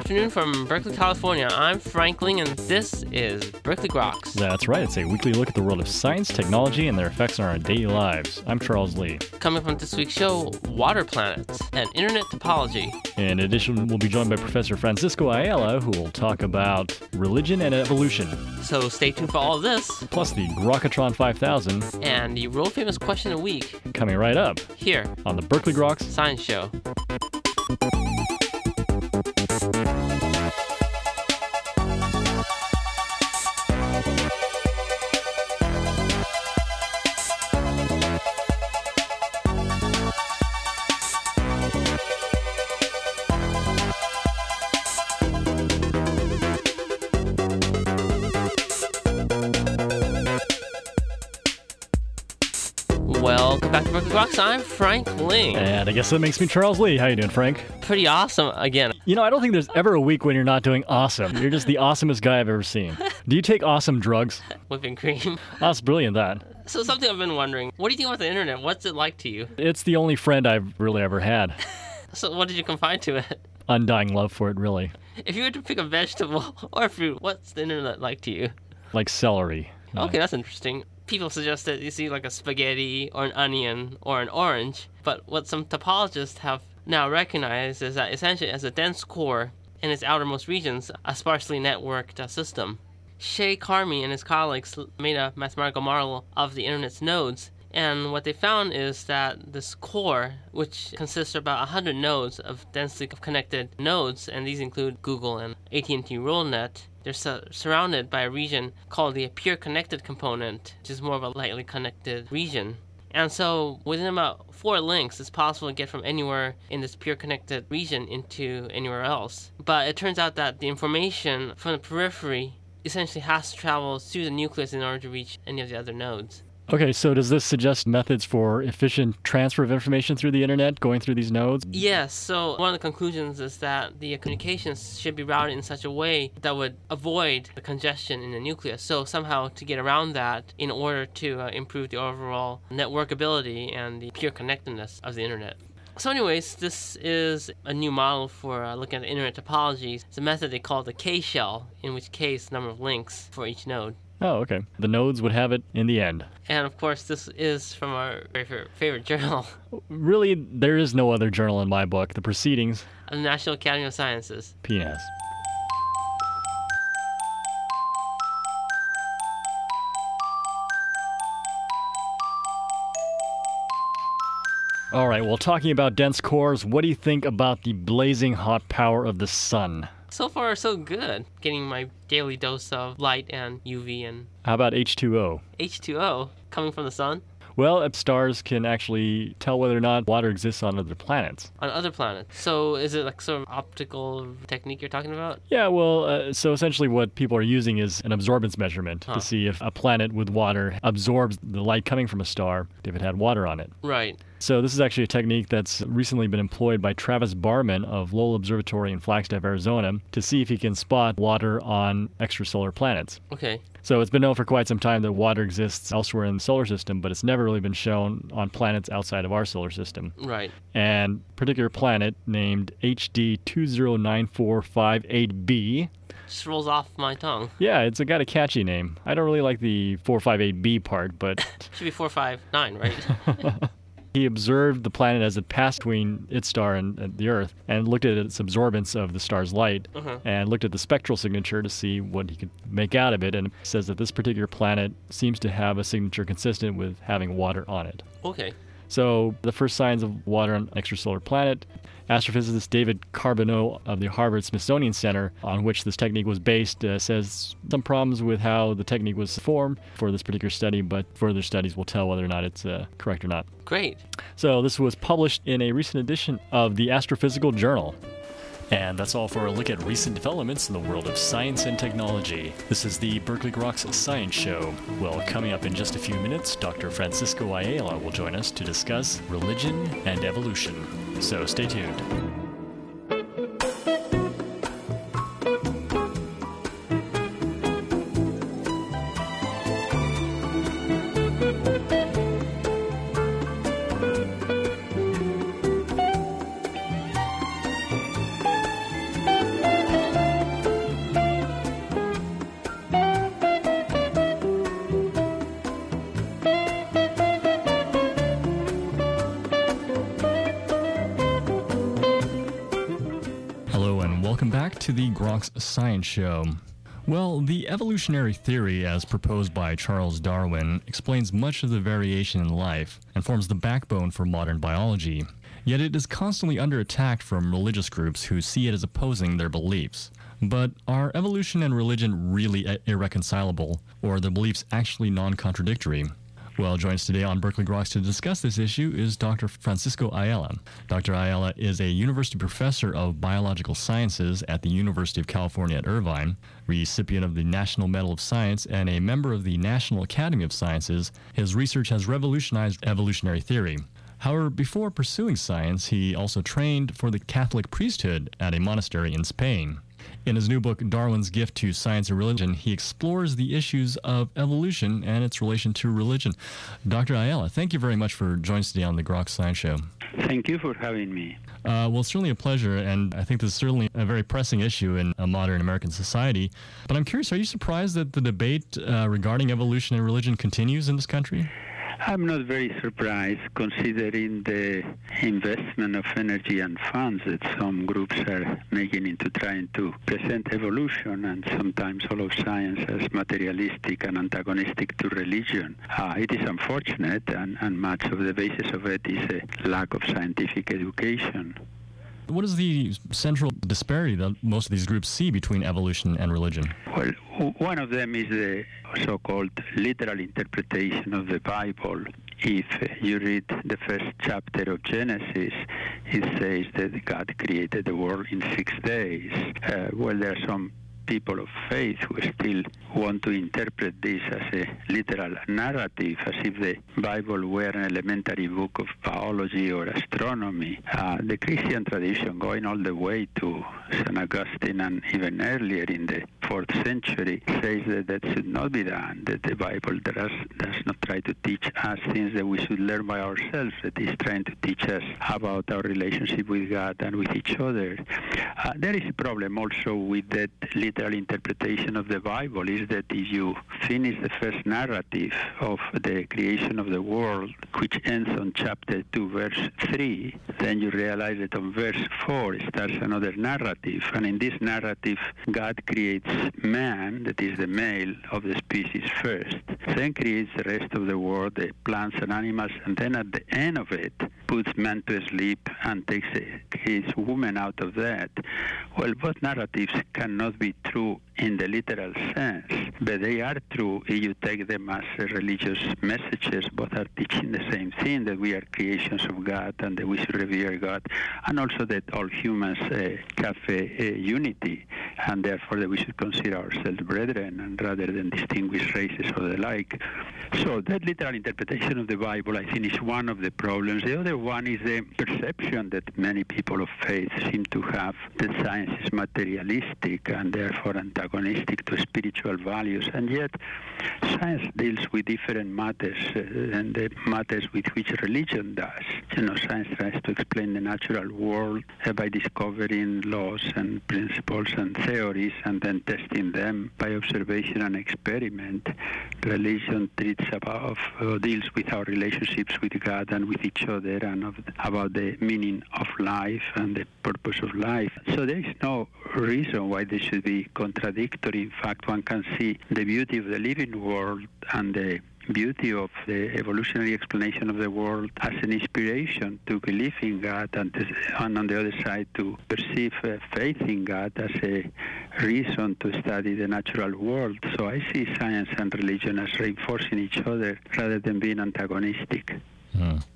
Good afternoon from Berkeley, California. I'm Frank Ling, and this is Berkeley Groks. That's right. It's a weekly look at the world of science, technology, and their effects on our daily lives. I'm Charles Lee. Coming from this week's show, water planets and internet topology. In addition, we'll be joined by Professor Francisco Ayala, who will talk about religion and evolution, So stay tuned for all of this plus the Grokatron 5000 and the world famous question of the week coming right up here, on the Berkeley Groks. Science Show. Frank Ling. And I guess that makes me Charles Lee. How you doing, Frank? Pretty awesome again. You know, I don't think there's ever a week when you're not doing awesome. You're just the awesomest guy I've ever seen. Do you take awesome drugs? Whipping cream. Oh, that's brilliant, that. So something I've been wondering. What do you think about the internet? What's it like to you? It's the only friend I've really ever had. So what did you confide to it? Undying love for it, really. If you were to pick a vegetable or fruit, what's the internet like to you? Like celery. Okay, that's interesting. People suggest that you see like a spaghetti or an onion or an orange, but what some topologists have now recognized is that essentially as a dense core in its outermost regions, a sparsely networked uh, system. Shay Carmi and his colleagues made a mathematical model of the internet's nodes, and what they found is that this core, which consists of about 100 nodes of densely connected nodes, and these include Google and AT&T WorldNet, they're su- surrounded by a region called the peer connected component, which is more of a lightly connected region. And so, within about four links, it's possible to get from anywhere in this peer connected region into anywhere else. But it turns out that the information from the periphery essentially has to travel through the nucleus in order to reach any of the other nodes. Okay, so does this suggest methods for efficient transfer of information through the internet, going through these nodes? Yes, so one of the conclusions is that the communications should be routed in such a way that would avoid the congestion in the nucleus. So, somehow to get around that in order to uh, improve the overall networkability and the peer connectedness of the internet. So, anyways, this is a new model for uh, looking at internet topologies. It's a method they call the K shell, in which case the number of links for each node. Oh, okay. The nodes would have it in the end. And of course, this is from our very favorite journal, Really, there is no other journal in my book. The Proceedings, of the National Academy of Sciences. PNAS. All right, well, talking about dense cores, what do you think about the blazing hot power of the sun? So far, so good. Getting my daily dose of light and UV and How about H2O? H2O coming from the sun Well, stars can actually tell whether or not water exists on other planets. on other planets. So, is it like sort of optical technique you're talking about? Yeah, well, uh, so essentially what people are using is an absorbance measurement Huh. to see if a planet with water absorbs the light coming from a star if it had water on it. Right. So this is actually a technique that's recently been employed by Travis Barman of Lowell Observatory in Flagstaff, Arizona, to see if he can spot water on extrasolar planets. Okay. So it's been known for quite some time that water exists elsewhere in the solar system, but it's never really been shown on planets outside of our solar system. Right. And a particular planet named HD 209458b. Just rolls off my tongue. Yeah, it's a got a catchy name. I don't really like the 458b part, but Should be four, five, nine, right? He observed the planet as it passed between its star and, and the Earth and looked at its absorbance of the star's light Uh-huh. and looked at the spectral signature to see what he could make out of it. And says that this particular planet seems to have a signature consistent with having water on it. okay. So, the first signs of water on an extrasolar planet. Astrophysicist David Charbonneau of the Harvard Smithsonian Center, on which this technique was based, uh, says some problems with how the technique was formed for this particular study, but further studies will tell whether or not it's uh, correct or not. Great. So this was published in a recent edition of the Astrophysical Journal. And that's all for a look at recent developments in the world of science and technology. This is the Berkeley Groks Science Show. Well, coming up in just a few minutes, Dr. Francisco Ayala will join us to discuss religion and evolution. So stay tuned. To the Groks Science Show. Well, the evolutionary theory, as proposed by Charles Darwin, explains much of the variation in life and forms the backbone for modern biology. Yet it is constantly under attack from religious groups who see it as opposing their beliefs. But are evolution and religion really irreconcilable, or are the beliefs actually non contradictory? Well, joins today on Berkeley Groks to discuss this issue is Dr. Francisco Ayala. Dr. Ayala is a university professor of biological sciences at the University of California at Irvine, recipient of the National Medal of Science, and a member of the National Academy of Sciences. His research has revolutionized evolutionary theory. However, before pursuing science, he also trained for the Catholic priesthood at a monastery in Spain. In his new book, Darwin's Gift to Science and Religion, he explores the issues of evolution and its relation to religion. Dr. Ayala, thank you very much for joining us today on the Groks Science Show. Thank you for having me. Uh, well, it's certainly a pleasure, and I think this is certainly a very pressing issue in a modern American society. But I'm curious, are you surprised that the debate uh, regarding evolution and religion continues in this country? I'm not very surprised considering the investment of energy and funds that some groups are making into trying to present evolution and sometimes all of science as materialistic and antagonistic to religion. Uh, it is unfortunate, and, and much of the basis of it is a lack of scientific education. What is the central disparity that most of these groups see between evolution and religion? Well, one of them is the so-called literal interpretation of the Bible. If you read the first chapter of Genesis, it says that God created the world in six days. Uh, well, there are some people of faith who still want to interpret this as a literal narrative, as if the Bible were an elementary book of biology or astronomy. Uh, the Christian tradition, going all the way to St. Augustine and even earlier in the fourth century, says that that should not be done, that the Bible does, does not try to teach us things that we should learn by ourselves, that it is trying to teach us about our relationship with God and with each other. Uh, there is a problem also with that literal literal interpretation of the Bible is that if you finish the first narrative of the creation of the world, which ends on chapter 2, verse 3, then you realize that on verse 4 starts another narrative. And in this narrative, God creates man, that is the male of the species first, then creates the rest of the world, the plants and animals, and then at the end of it, puts man to sleep and takes his woman out of that. Well, both narratives cannot be true in the literal sense, but they are true if you take them as religious messages. Both are teaching the same thing that we are creations of God and that we should revere God, and also that all humans uh, have a, a unity, and therefore that we should consider ourselves brethren and rather than distinguish races or the like. So that literal interpretation of the Bible, I think, is one of the problems. The other one is the perception that many people of faith seem to have that science is materialistic and therefore antagonistic to spiritual values. And yet, science deals with different matters uh, than the matters with which religion does. You know, science tries to explain the natural world uh, by discovering laws and principles and theories and then testing them by observation and experiment. Religion treats about uh, deals with our relationships with God and with each other and of, about the meaning of life and the purpose of life. So there is no reason why they should be contradictory. In fact, one can see the beauty of the living world and the beauty of the evolutionary explanation of the world as an inspiration to believe in God and, and on the other side to perceive uh, faith in God as a reason to study the natural world. So I see science and religion as reinforcing each other rather than being antagonistic.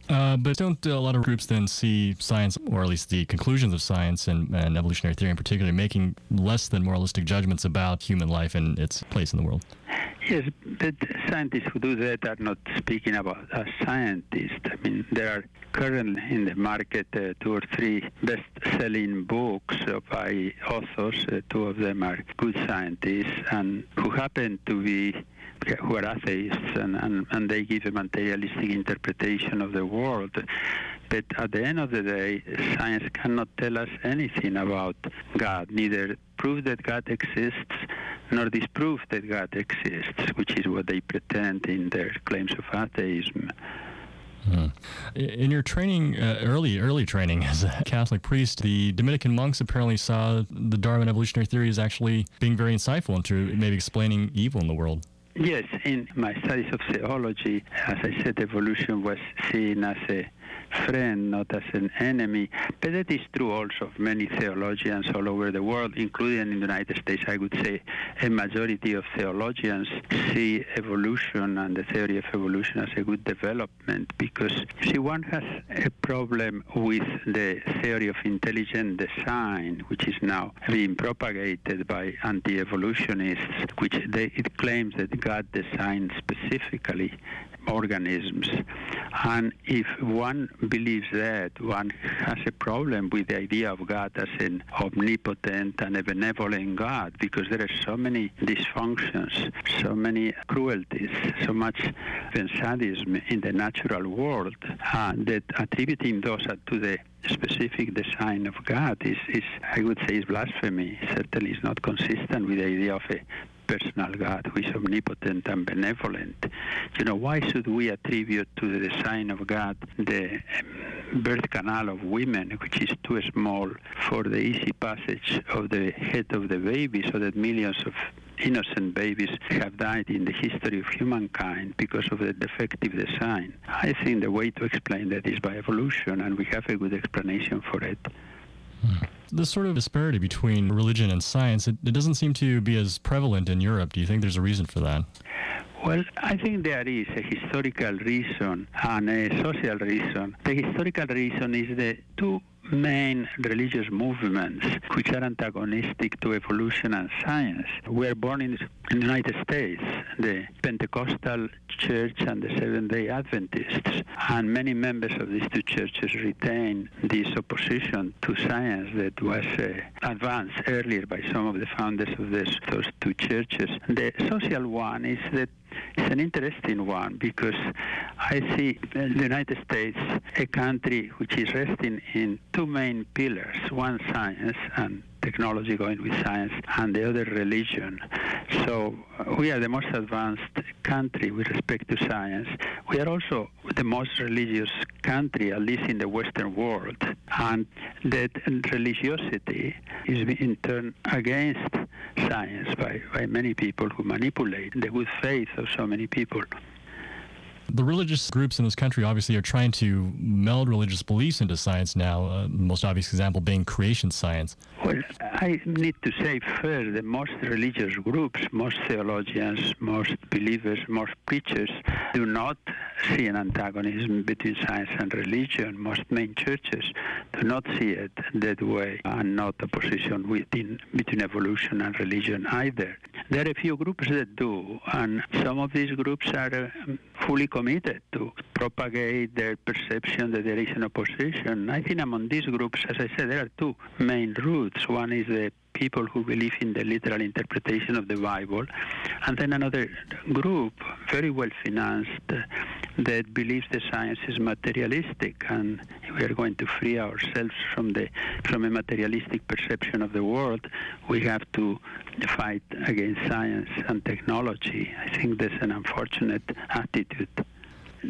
Uh, but don't a lot of groups then see science, or at least the conclusions of science and, and, evolutionary theory in particular, making less than moralistic judgments about human life and its place in the world? Yes, but scientists who do that are not speaking about as scientists. I mean, there are currently in the market uh, two or three best-selling books uh, by authors. Uh, two of them are good scientists and who happen to be who are atheists and, and, and they give a materialistic interpretation of the world. But at the end of the day, science cannot tell us anything about God, neither prove that God exists nor disprove that God exists, which is what they pretend in their claims of atheism. Hmm. In your training, uh, early early training as a Catholic priest, the Dominican monks apparently saw the Darwin evolutionary theory as actually being very insightful into maybe explaining evil in the world. Yes, in my studies of theology, as I said, evolution was seen as a friend, not as an enemy. But that is true also of many theologians all over the world, including in the United States. I would say a majority of theologians see evolution and the theory of evolution as a good development because, see, one has a problem with the theory of intelligent design, which is now being propagated by anti-evolutionists, which they, it claims that God designed specifically organisms. And if one believes that, one has a problem with the idea of God as an omnipotent and a benevolent God because there are so many dysfunctions, so many cruelties, so much sadism in the natural world uh, that attributing those to the specific design of God is, is, I would say, is blasphemy. Certainly is not consistent with the idea of a personal God who is omnipotent and benevolent. You know, why should we attribute to the design of God the um, birth canal of women, which is too small for the easy passage of the head of the baby, so that millions of innocent babies have died in the history of humankind because of the defective design. I think the way to explain that is by evolution, and we have a good explanation for it. This sort of disparity between religion and science, it, it doesn't seem to be as prevalent in Europe. Do you think there's a reason for that? Well, I think there is a historical reason and a social reason. The historical reason is the two main religious movements which are antagonistic to evolution and science were born in the United States, the Pentecostal Church and the Seventh-day Adventists. And many members of these two churches retain this opposition to science that was uh, advanced earlier by some of the founders of this, those two churches. The social one is that it's an interesting one because I see the United States a country which is resting in two main pillars, one science and technology going with science, and the other religion. So uh, we are the most advanced country with respect to science. We are also the most religious country, at least in the Western world. And that religiosity is being turned against science by, by many people who manipulate the good faith of so many people. The religious groups in this country obviously are trying to meld religious beliefs into science now, uh, most obvious example being creation science. Well, I need to say first that most religious groups, most theologians, most believers, most preachers do not see an antagonism between science and religion. Most main churches do not see it that way and not a position within, between evolution and religion either. There are a few groups that do, and some of these groups are uh, fully committed to propagate their perception that there is an opposition. I think among these groups, as I said, there are two main roots. One is the people who believe in the literal interpretation of the Bible, and then another group, very well financed, that believes the science is materialistic, and we are going to free ourselves from the from a materialistic perception of the world. We have to fight against science and technology. I think that's an unfortunate attitude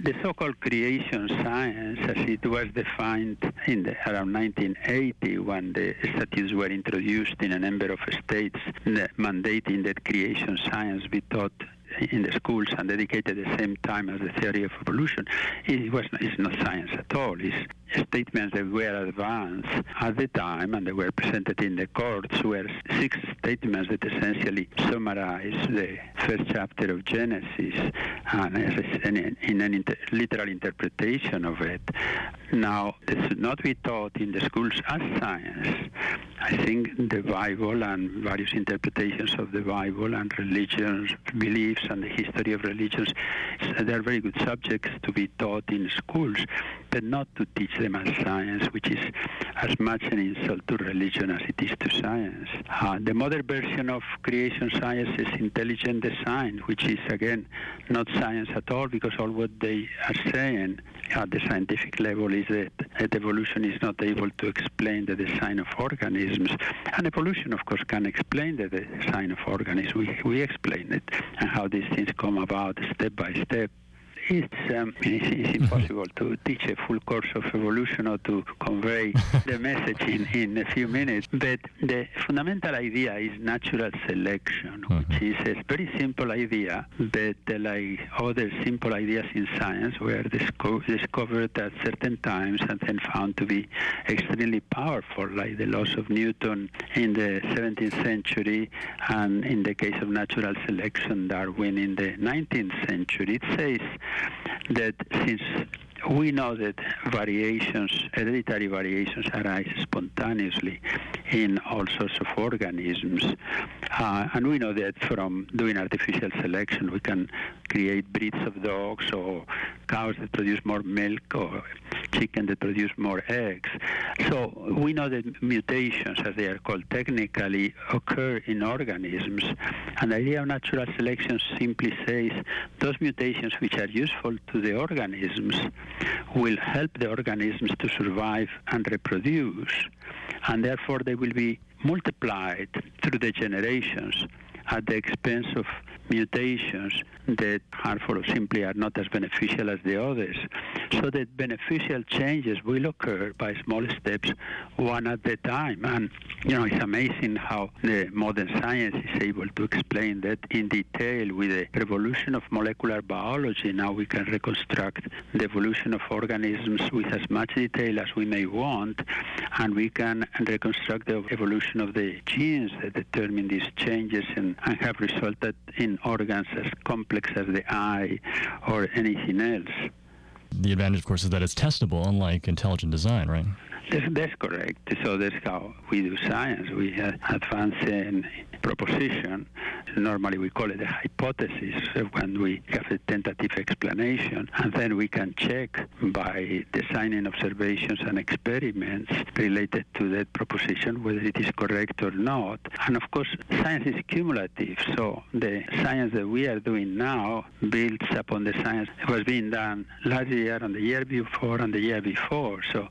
the so-called creation science, as it was defined in the, around 1980 when the statutes were introduced in a number of states mandating that creation science be taught in the schools and dedicated the same time as the theory of evolution, it was it's not science at all. It's statements that were advanced at the time and they were presented in the courts were six statements that essentially summarize the first chapter of Genesis and in, inter- literal interpretation of it. Now, this should not be taught in the schools as science. I think the Bible and various interpretations of the Bible and religions, beliefs, and the history of religions, they are very good subjects to be taught in schools, but not to teach them as science, which is as much an insult to religion as it is to science. Uh, the modern version of creation science is intelligent design, which is, again, not science at all, because all what they are saying at the scientific level is that, that evolution is not able to explain the design of organisms. And evolution, of course, can explain the design of organisms. We, we explain it and how these things come about step by step it's, um, it's, it's impossible to teach a full course of evolution or to convey the message in, in a few minutes. But the fundamental idea is natural selection, Mhm. which is a very simple idea, but uh, like other simple ideas in science were disco- discovered at certain times and then found to be extremely powerful, like the laws of Newton in the 17th century, and in the case of natural selection, Darwin in the 19th century. It says that since we know that variations, hereditary variations arise spontaneously in all sorts of organisms. Uh, and we know that from doing artificial selection, we can create breeds of dogs or cows that produce more milk or chicken that produce more eggs. So we know that mutations, as they are called technically, occur in organisms. And the idea of natural selection simply says those mutations which are useful to the organisms will help the organisms to survive and reproduce, and therefore they will be multiplied through the generations at the expense of mutations that are for simply are not as beneficial as the others. So that beneficial changes will occur by small steps, one at a time. And you know, it's amazing how the modern science is able to explain that in detail with the revolution of molecular biology. Now we can reconstruct the evolution of organisms with as much detail as we may want, and we can reconstruct the evolution of the genes that determine these changes and, have resulted in organs as complex as the eye or anything else. The advantage, of course, is that it's testable, unlike intelligent design, right? That's, correct. So that's how we do science. We advance in proposition. Normally we call it a hypothesis when we have a tentative explanation. And then we can check by designing observations and experiments related to that proposition whether it is correct or not. And of course, science is cumulative. So the science that we are doing now builds upon the science that was being done last year and the year before and the year before. So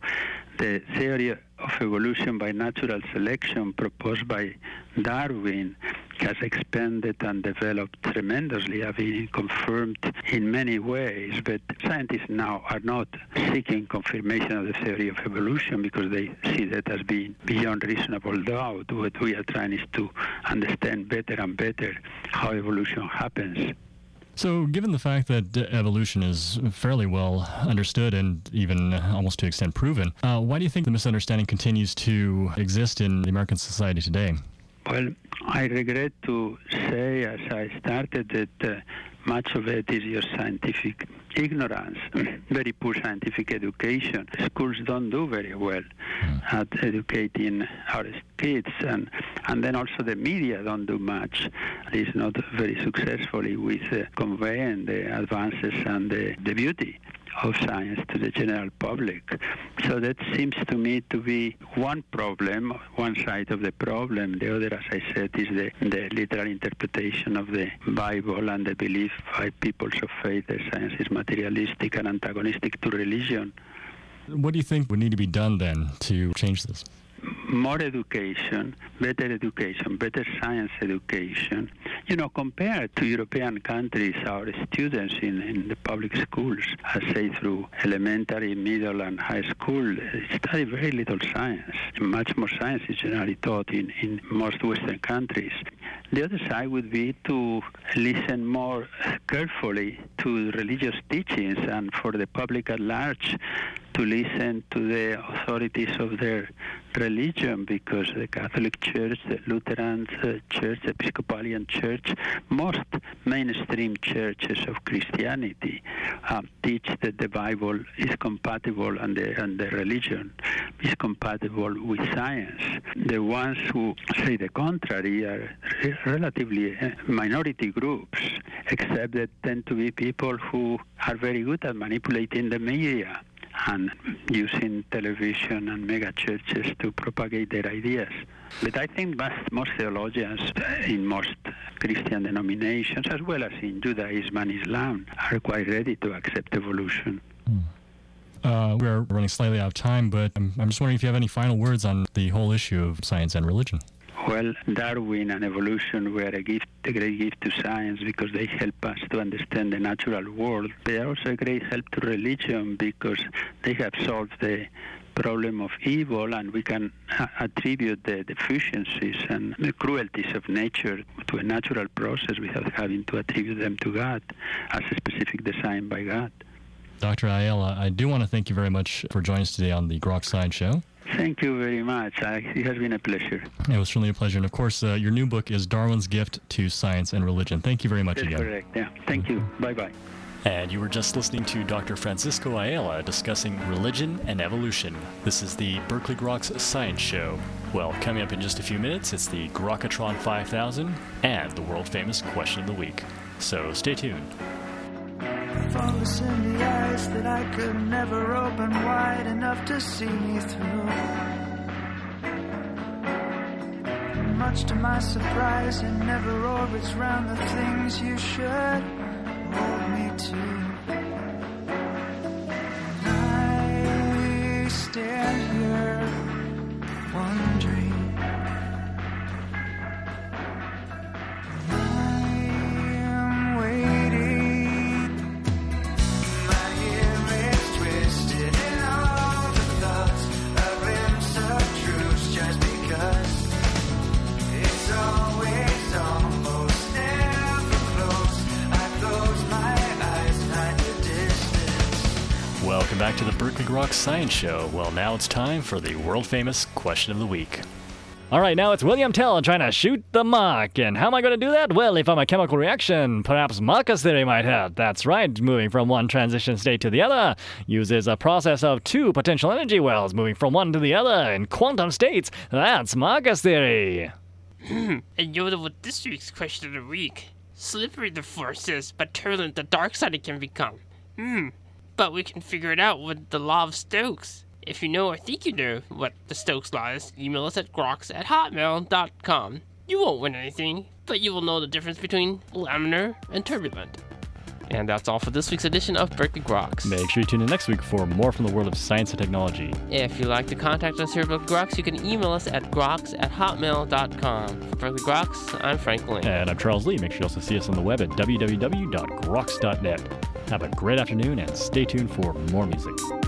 the theory of evolution by natural selection proposed by Darwin has expanded and developed tremendously, have been confirmed in many ways, but scientists now are not seeking confirmation of the theory of evolution because they see that as being beyond reasonable doubt. What we are trying is to understand better and better how evolution happens. So, given the fact that evolution is fairly well understood and even almost to extent proven, uh, why do you think the misunderstanding continues to exist in the American society today? Well, I regret to say, as I started, that uh, much of it is your scientific ignorance, very poor scientific education. Schools don't do very well at educating our kids, and and then also the media don't do much. It's not very successfully with uh, conveying the advances and the, the beauty of science to the general public. So that seems to me to be one problem, one side of the problem. The other, as I said, is the, the literal interpretation of the Bible and the belief by peoples of faith that science is materialistic and antagonistic to religion. What do you think would need to be done then to change this? More education, better education, better science education. You know, compared to European countries, our students in, in the public schools, I say through elementary, middle, and high school, study very little science. Much more science is generally taught in, in most Western countries. The other side would be to listen more carefully to religious teachings and for the public at large to listen to the authorities of their religion because the Catholic Church, the Lutheran uh, Church, the Episcopalian Church, most mainstream churches of Christianity um, teach that the Bible is compatible and the, and the religion is compatible with science. The ones who say the contrary are re- relatively uh, minority groups, except that tend to be people who are very good at manipulating the media and using television and mega churches to propagate their ideas. But I think most, most theologians in most Christian denominations, as well as in Judaism and Islam, are quite ready to accept evolution. Uh, we're running slightly out of time, but I'm, I'm just wondering if you have any final words on the whole issue of science and religion. Well, Darwin and evolution were a gift, a great gift to science because they help us to understand the natural world. They are also a great help to religion because they have solved the problem of evil and we can attribute the deficiencies and the cruelties of nature to a natural process without having to attribute them to God as a specific design by God. Dr. Ayala, I do want to thank you very much for joining us today on the Grok Science Show. Thank you very much. it has been a pleasure. It was certainly a pleasure. And of course, uh, your new book is Darwin's Gift to Science and Religion. Thank you very much That's again. correct. Yeah. Thank you. Bye bye. And you were just listening to Dr. Francisco Ayala discussing religion and evolution. This is the Berkeley Groks Science Show. Well, coming up in just a few minutes, it's the Grokatron 5000 and the world famous question of the week. So stay tuned focus in the eyes that I could never open wide enough to see me through. Much to my surprise, it never orbits round the things you should hold me to. Science Show. Well, now it's time for the world famous question of the week. All right, now it's William Tell trying to shoot the Mach. And how am I going to do that? Well, if I'm a chemical reaction, perhaps Marcus theory might help. That's right, moving from one transition state to the other uses a process of two potential energy wells moving from one to the other in quantum states. That's Marcus theory. and you're the this week's question of the week. Slippery the force is, but turbulent the dark side it can become. Hmm, but we can figure it out with the law of Stokes. If you know or think you know what the Stokes law is, email us at grox at hotmail.com. You won't win anything, but you will know the difference between laminar and turbulent. And that's all for this week's edition of Berkeley Groks. Make sure you tune in next week for more from the world of science and technology. If you'd like to contact us here at Berkeley Groks, you can email us at grox at hotmail.com. For Berkeley Groks, I'm Frank Ling. And I'm Charles Lee. Make sure you also see us on the web at www.groks.net. Have a great afternoon and stay tuned for more music.